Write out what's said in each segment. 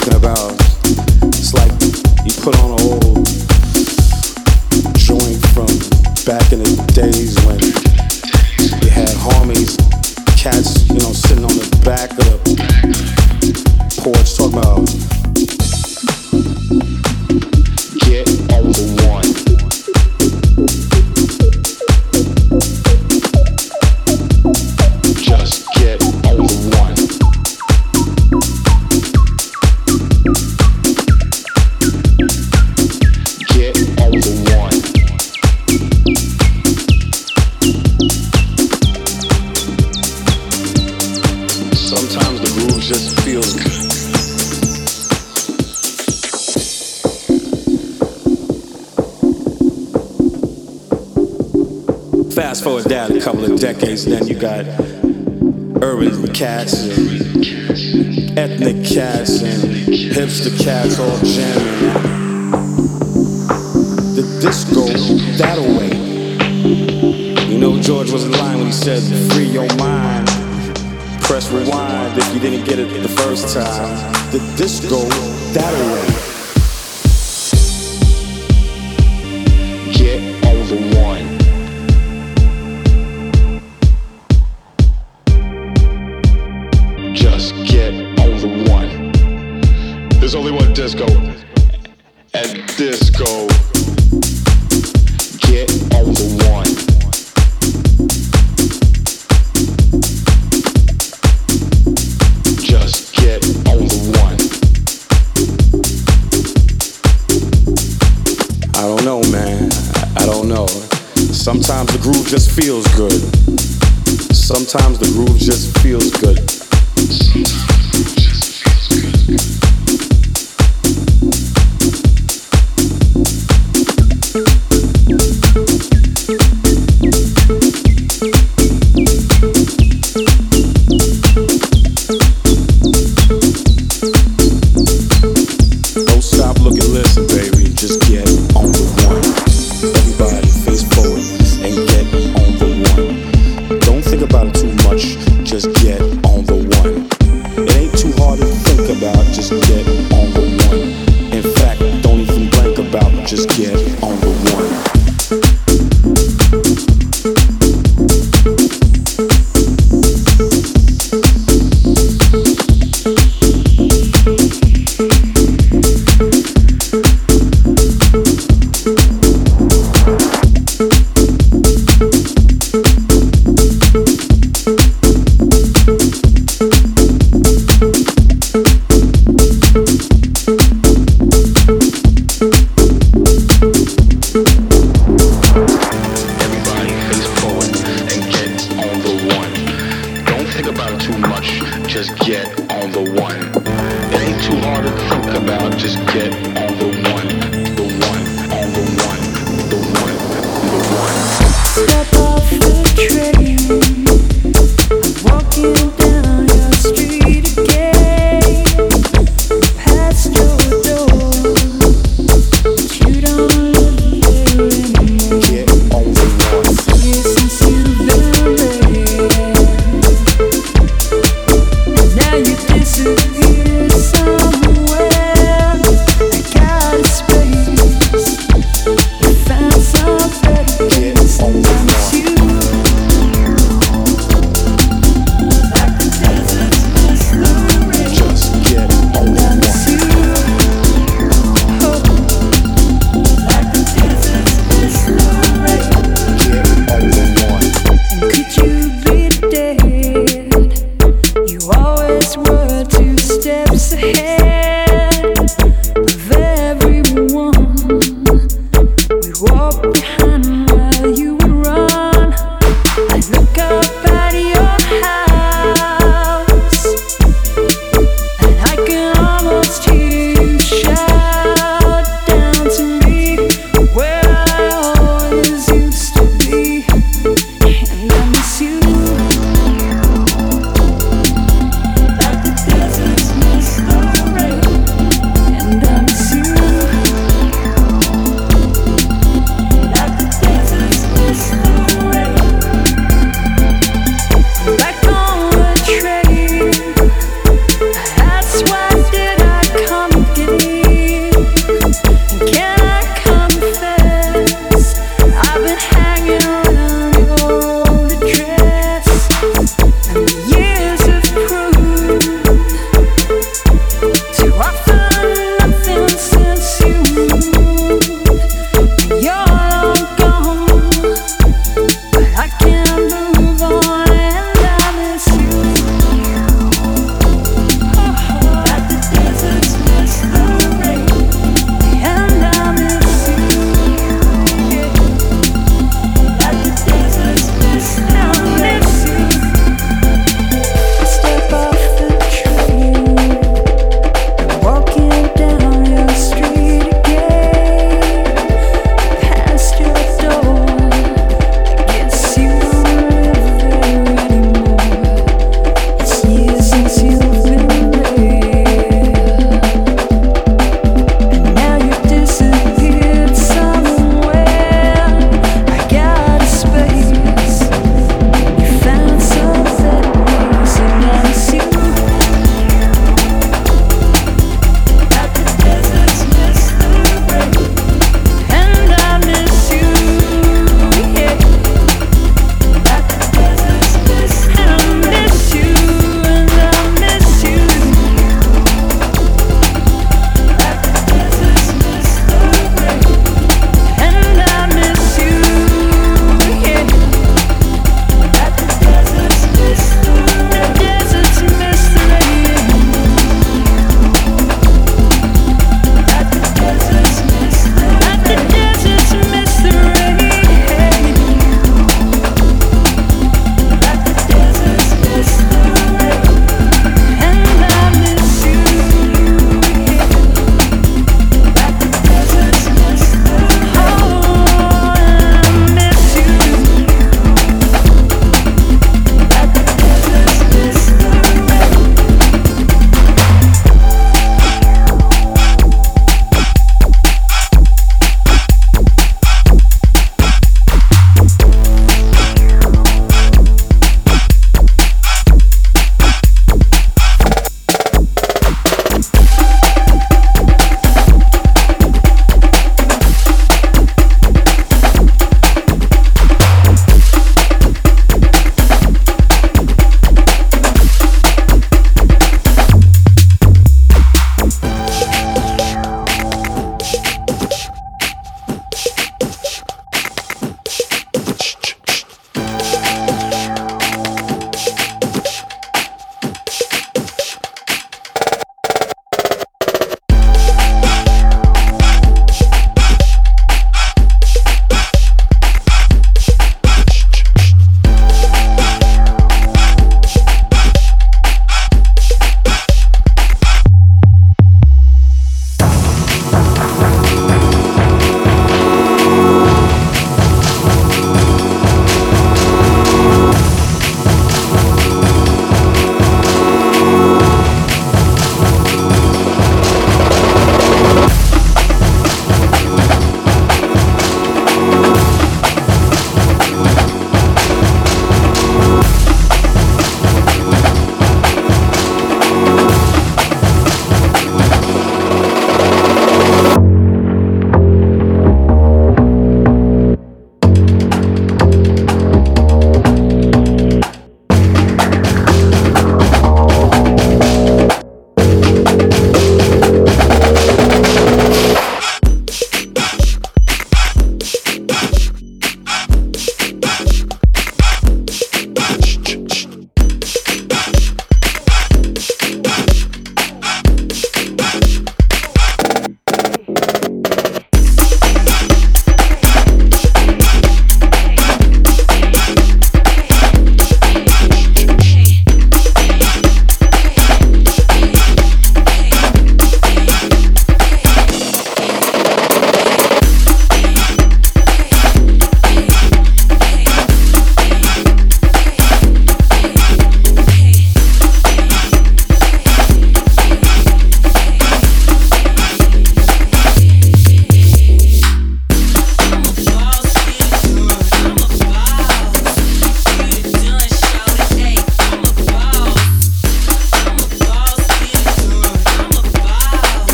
talking about. It's like you put on a old case, then you got urban cats, and ethnic cats, and hipster cats all jamming. The disco that away. You know George wasn't lying when he said free your mind. Press rewind if you didn't get it the first time. The disco that away.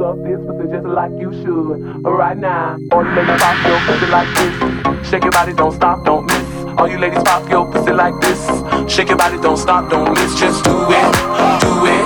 this just like you should. But right now, all you ladies pop your pussy like this. Shake your body, don't stop, don't miss. All you ladies pop your pussy like this. Shake your body, don't stop, don't miss. Just do it, do it.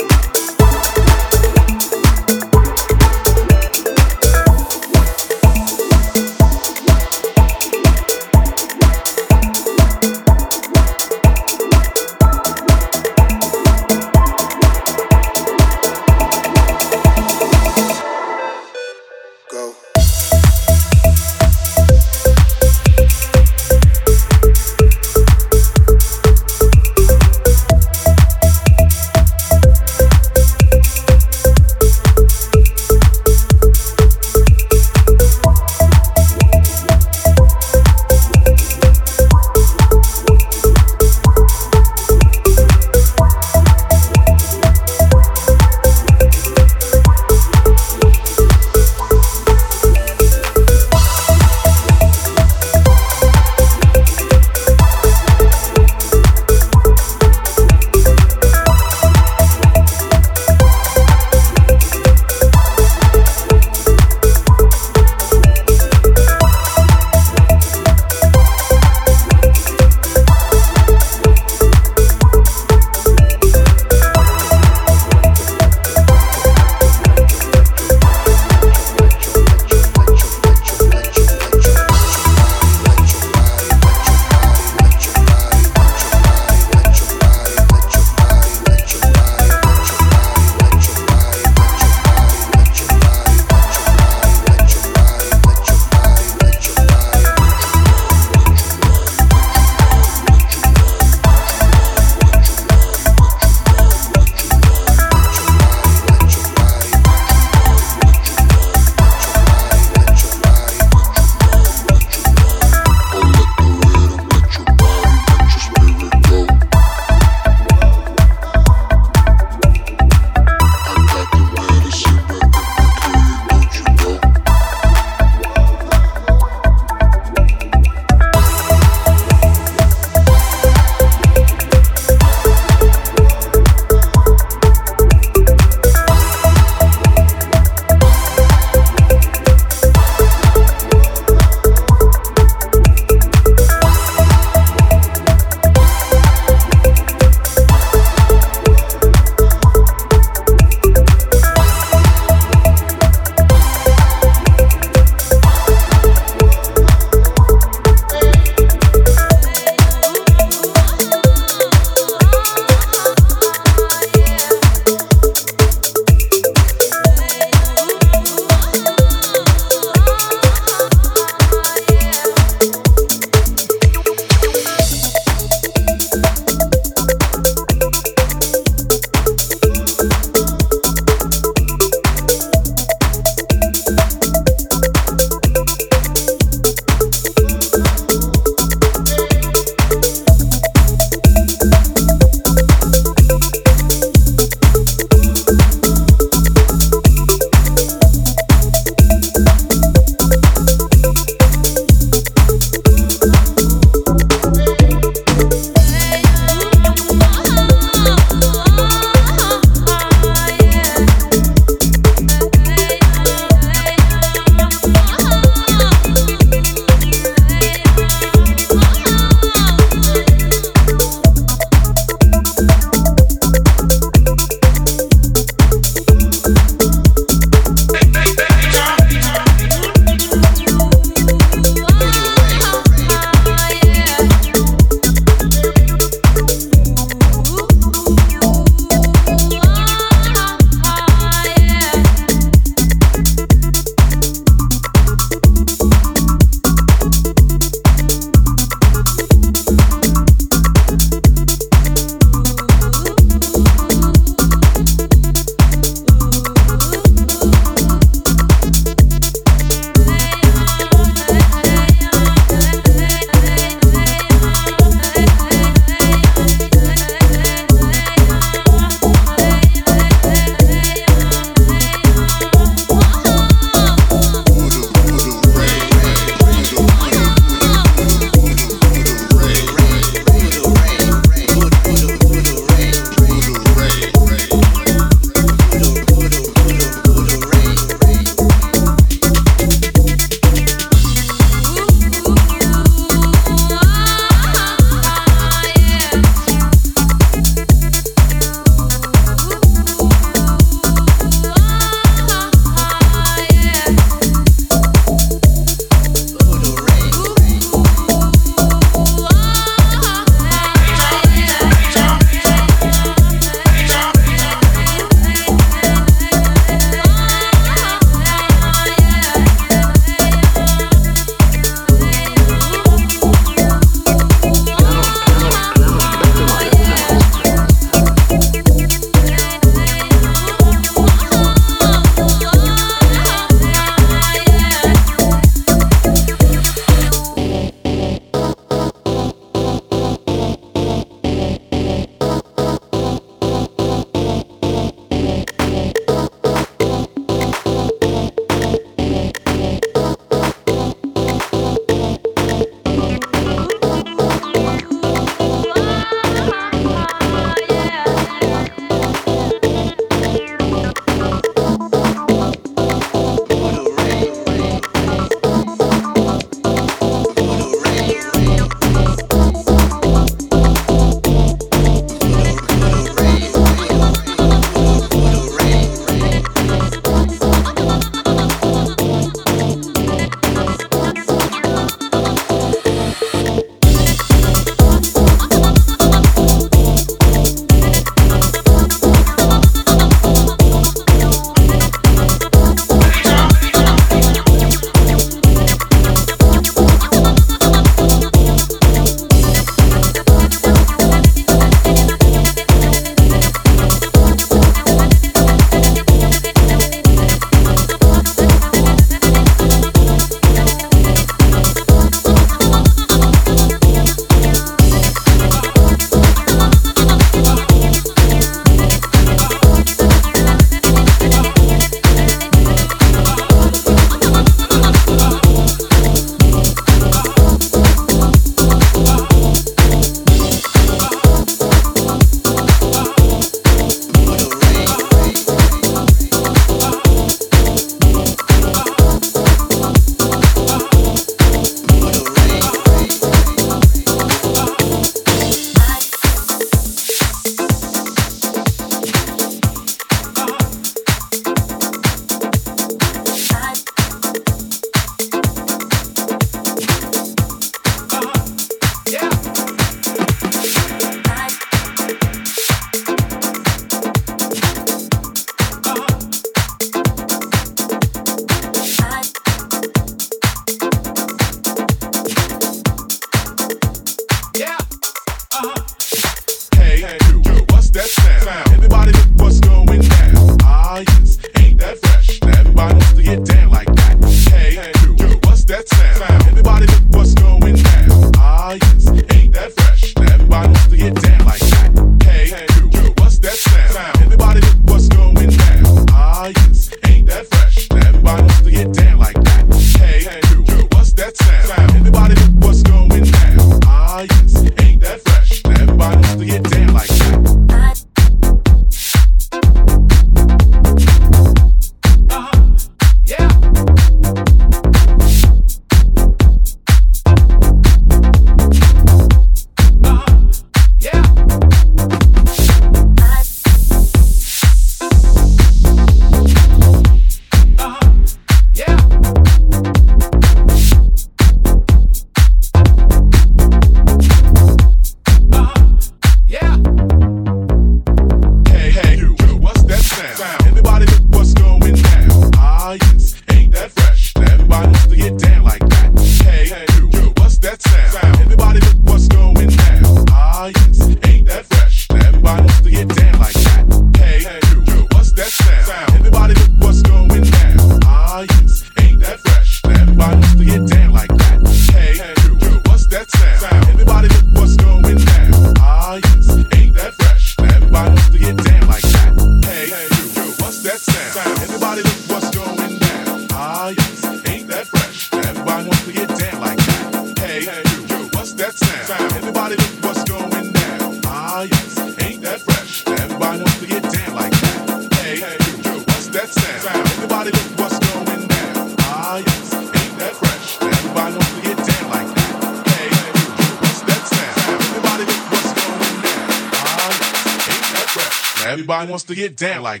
Get down. Like